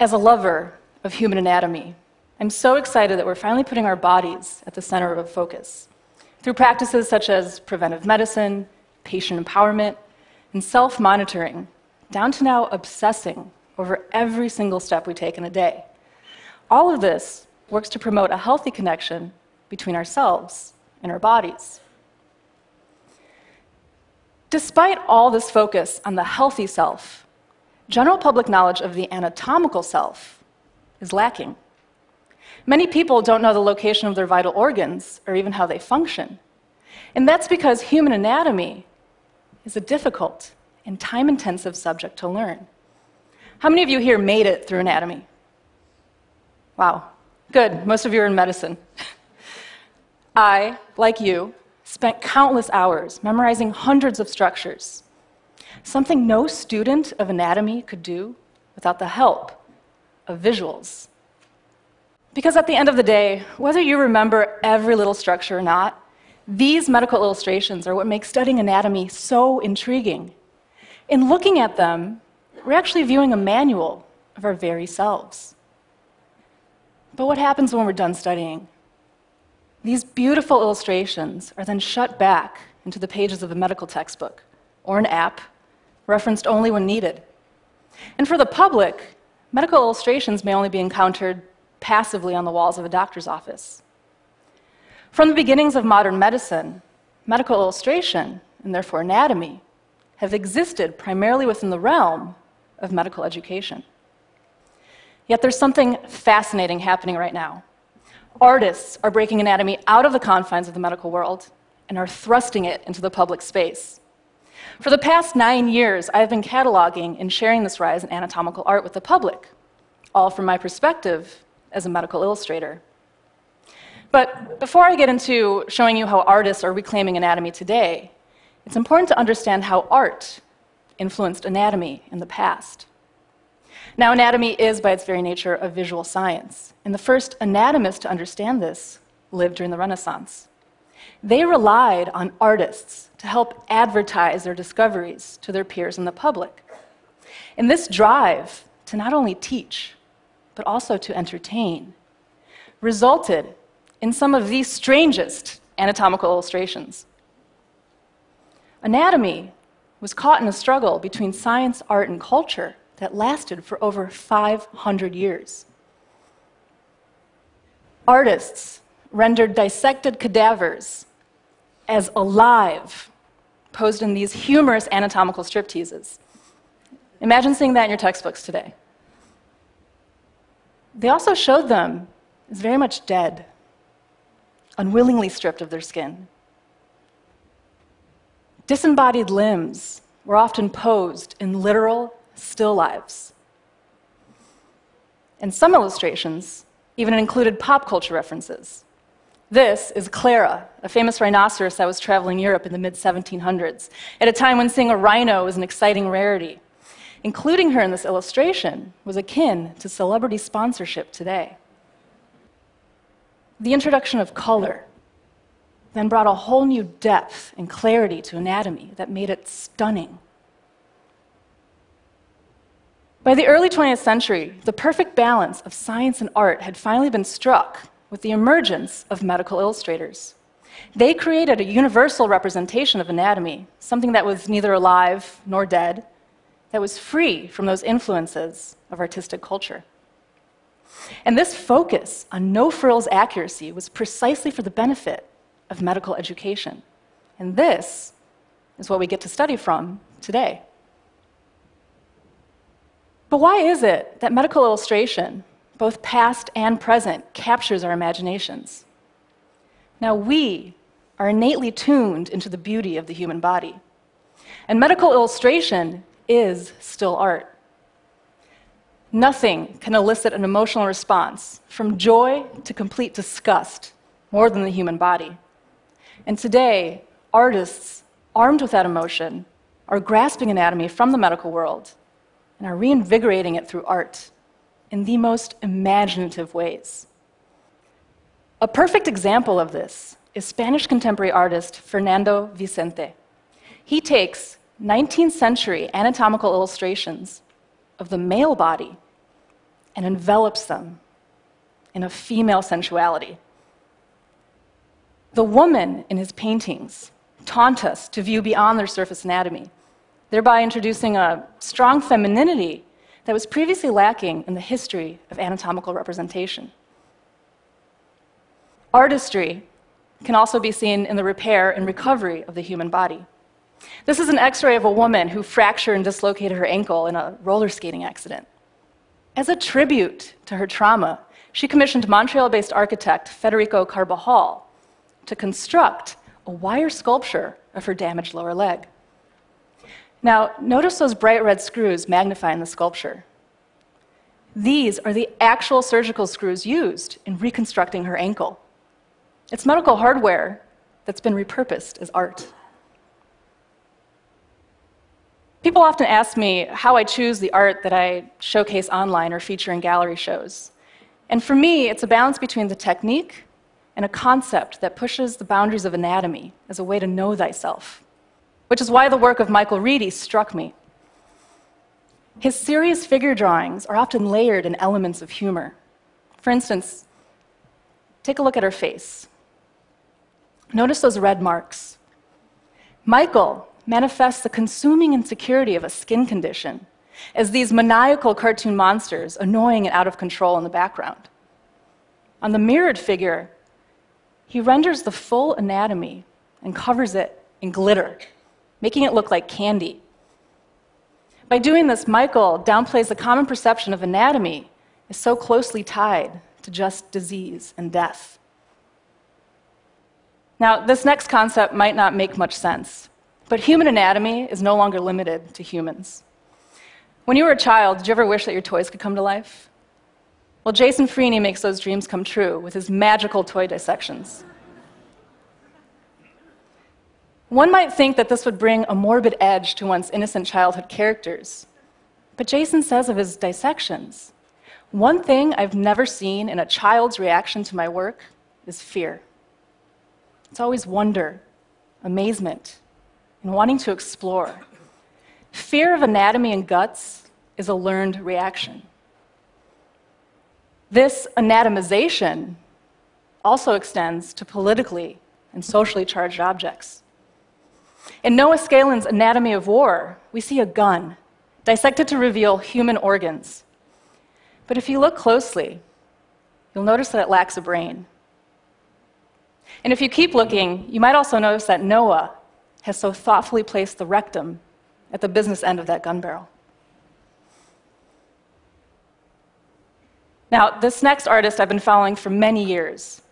As a lover of human anatomy, I'm so excited that we're finally putting our bodies at the center of focus through practices such as preventive medicine, patient empowerment, and self monitoring, down to now obsessing over every single step we take in a day. All of this works to promote a healthy connection between ourselves and our bodies. Despite all this focus on the healthy self, general public knowledge of the anatomical self is lacking. Many people don't know the location of their vital organs or even how they function. And that's because human anatomy is a difficult and time intensive subject to learn. How many of you here made it through anatomy? Wow, good. Most of you are in medicine. I, like you, spent countless hours memorizing hundreds of structures, something no student of anatomy could do without the help of visuals. Because at the end of the day, whether you remember every little structure or not, these medical illustrations are what make studying anatomy so intriguing. In looking at them, we're actually viewing a manual of our very selves. But what happens when we're done studying? These beautiful illustrations are then shut back into the pages of a medical textbook or an app, referenced only when needed. And for the public, medical illustrations may only be encountered passively on the walls of a doctor's office. From the beginnings of modern medicine, medical illustration, and therefore anatomy, have existed primarily within the realm of medical education. Yet there's something fascinating happening right now. Artists are breaking anatomy out of the confines of the medical world and are thrusting it into the public space. For the past nine years, I've been cataloging and sharing this rise in anatomical art with the public, all from my perspective as a medical illustrator. But before I get into showing you how artists are reclaiming anatomy today, it's important to understand how art influenced anatomy in the past. Now, anatomy is, by its very nature, a visual science. And the first anatomists to understand this lived during the Renaissance. They relied on artists to help advertise their discoveries to their peers and the public. And this drive to not only teach, but also to entertain, resulted in some of the strangest anatomical illustrations. Anatomy was caught in a struggle between science, art, and culture that lasted for over 500 years. Artists rendered dissected cadavers as alive, posed in these humorous anatomical stripteases. Imagine seeing that in your textbooks today. They also showed them as very much dead, unwillingly stripped of their skin. Disembodied limbs were often posed in literal still lives. And some illustrations even included pop culture references. This is Clara, a famous rhinoceros that was traveling Europe in the mid 1700s, at a time when seeing a rhino was an exciting rarity. Including her in this illustration was akin to celebrity sponsorship today. The introduction of color then brought a whole new depth and clarity to anatomy that made it stunning. By the early 20th century, the perfect balance of science and art had finally been struck with the emergence of medical illustrators. They created a universal representation of anatomy, something that was neither alive nor dead, that was free from those influences of artistic culture. And this focus on no frills accuracy was precisely for the benefit of medical education. And this is what we get to study from today. But why is it that medical illustration, both past and present, captures our imaginations? Now, we are innately tuned into the beauty of the human body. And medical illustration is still art. Nothing can elicit an emotional response, from joy to complete disgust, more than the human body. And today, artists, armed with that emotion, are grasping anatomy from the medical world and are reinvigorating it through art in the most imaginative ways. A perfect example of this is Spanish contemporary artist Fernando Vicente. He takes 19th century anatomical illustrations of the male body and envelops them in a female sensuality. The woman in his paintings taunt us to view beyond their surface anatomy, thereby introducing a strong femininity that was previously lacking in the history of anatomical representation. Artistry can also be seen in the repair and recovery of the human body. This is an x ray of a woman who fractured and dislocated her ankle in a roller skating accident. As a tribute to her trauma, she commissioned Montreal based architect Federico Carbajal to construct a wire sculpture of her damaged lower leg. Now, notice those bright red screws magnifying the sculpture. These are the actual surgical screws used in reconstructing her ankle. It's medical hardware that's been repurposed as art. People often ask me how I choose the art that I showcase online or feature in gallery shows. And for me, it's a balance between the technique and a concept that pushes the boundaries of anatomy as a way to know thyself, which is why the work of Michael Reedy struck me. His serious figure drawings are often layered in elements of humor. For instance, take a look at her face. Notice those red marks. Michael manifests the consuming insecurity of a skin condition as these maniacal cartoon monsters, annoying and out of control in the background. On the mirrored figure, he renders the full anatomy and covers it in glitter, making it look like candy. By doing this, Michael downplays the common perception of anatomy is so closely tied to just disease and death. Now, this next concept might not make much sense, but human anatomy is no longer limited to humans. When you were a child, did you ever wish that your toys could come to life? Well, Jason Freeny makes those dreams come true with his magical toy dissections. One might think that this would bring a morbid edge to one's innocent childhood characters. But Jason says of his dissections one thing I've never seen in a child's reaction to my work is fear. It's always wonder, amazement, and wanting to explore. Fear of anatomy and guts is a learned reaction. This anatomization also extends to politically and socially charged objects. In Noah Scalin's Anatomy of War, we see a gun dissected to reveal human organs. But if you look closely, you'll notice that it lacks a brain. And if you keep looking, you might also notice that Noah has so thoughtfully placed the rectum at the business end of that gun barrel. Now, this next artist I've been following for many years,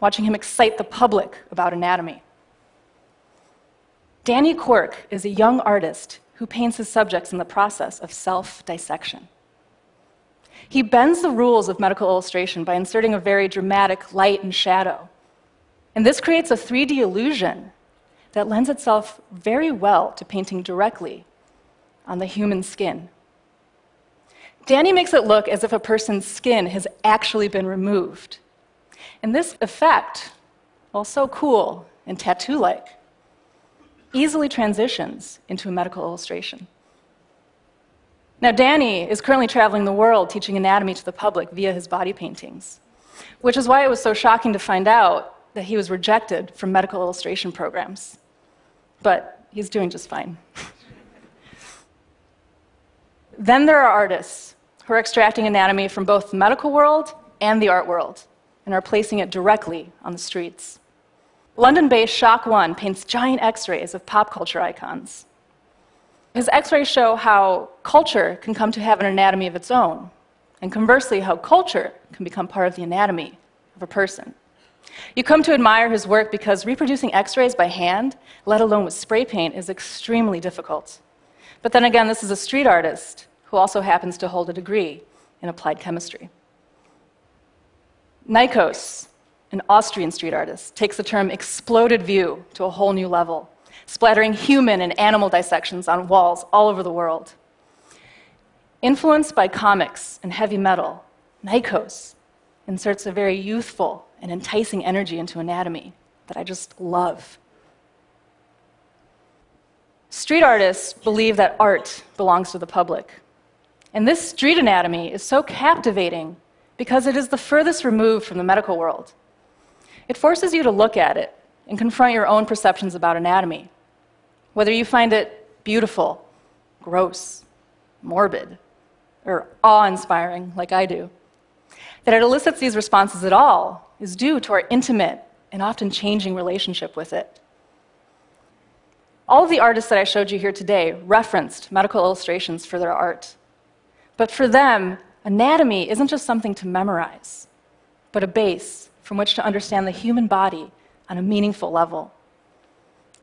watching him excite the public about anatomy. Danny Quirk is a young artist who paints his subjects in the process of self dissection. He bends the rules of medical illustration by inserting a very dramatic light and shadow and this creates a 3D illusion that lends itself very well to painting directly on the human skin. Danny makes it look as if a person's skin has actually been removed. And this effect, while so cool and tattoo like, easily transitions into a medical illustration. Now, Danny is currently traveling the world teaching anatomy to the public via his body paintings, which is why it was so shocking to find out that he was rejected from medical illustration programs. But he's doing just fine. then there are artists who are extracting anatomy from both the medical world and the art world and are placing it directly on the streets. London based Shok-1 paints giant x rays of pop culture icons. His x rays show how culture can come to have an anatomy of its own, and conversely, how culture can become part of the anatomy of a person. You come to admire his work because reproducing x rays by hand, let alone with spray paint, is extremely difficult. But then again, this is a street artist who also happens to hold a degree in applied chemistry. Nychos, an Austrian street artist, takes the term exploded view to a whole new level, splattering human and animal dissections on walls all over the world. Influenced by comics and heavy metal, Nychos inserts a very youthful and enticing energy into anatomy that I just love. Street artists believe that art belongs to the public. And this street anatomy is so captivating because it is the furthest removed from the medical world. It forces you to look at it and confront your own perceptions about anatomy, whether you find it beautiful, gross, morbid, or awe inspiring, like I do. That it elicits these responses at all is due to our intimate and often changing relationship with it. All of the artists that I showed you here today referenced medical illustrations for their art. But for them, anatomy isn't just something to memorize, but a base from which to understand the human body on a meaningful level.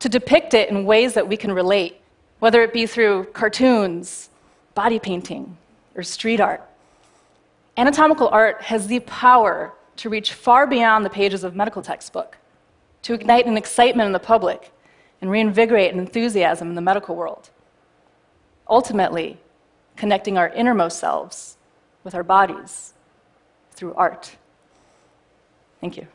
To depict it in ways that we can relate, whether it be through cartoons, body painting, or street art. Anatomical art has the power to reach far beyond the pages of medical textbook, to ignite an excitement in the public, and reinvigorate an enthusiasm in the medical world. Ultimately, connecting our innermost selves with our bodies through art. Thank you.